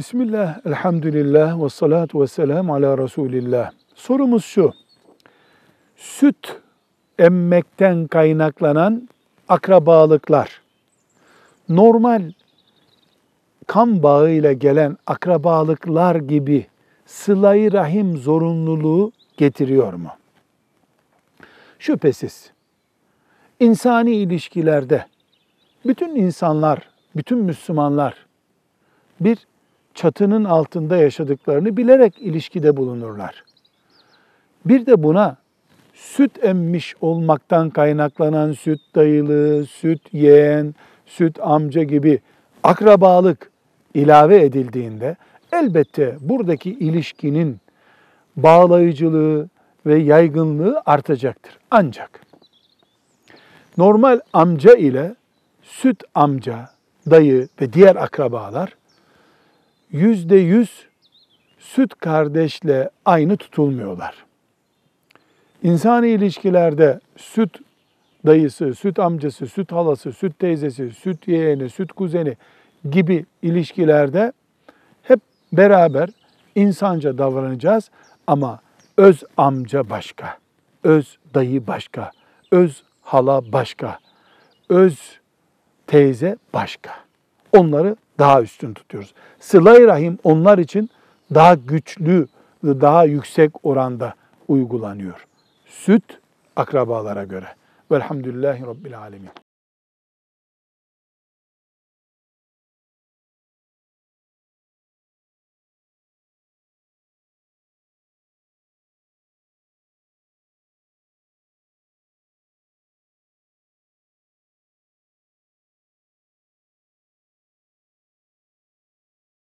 Bismillah, elhamdülillah ve salatu ve selam ala Resulillah. Sorumuz şu. Süt emmekten kaynaklanan akrabalıklar, normal kan bağıyla gelen akrabalıklar gibi sıla rahim zorunluluğu getiriyor mu? Şüphesiz. İnsani ilişkilerde bütün insanlar, bütün Müslümanlar bir çatının altında yaşadıklarını bilerek ilişkide bulunurlar. Bir de buna süt emmiş olmaktan kaynaklanan süt dayılı, süt yeğen, süt amca gibi akrabalık ilave edildiğinde elbette buradaki ilişkinin bağlayıcılığı ve yaygınlığı artacaktır. Ancak normal amca ile süt amca, dayı ve diğer akrabalar yüzde yüz süt kardeşle aynı tutulmuyorlar. İnsani ilişkilerde süt dayısı, süt amcası, süt halası, süt teyzesi, süt yeğeni, süt kuzeni gibi ilişkilerde hep beraber insanca davranacağız ama öz amca başka, öz dayı başka, öz hala başka, öz teyze başka. Onları daha üstün tutuyoruz. Sıla-i Rahim onlar için daha güçlü, daha yüksek oranda uygulanıyor. Süt akrabalara göre. Velhamdülillahi Rabbil Alemin.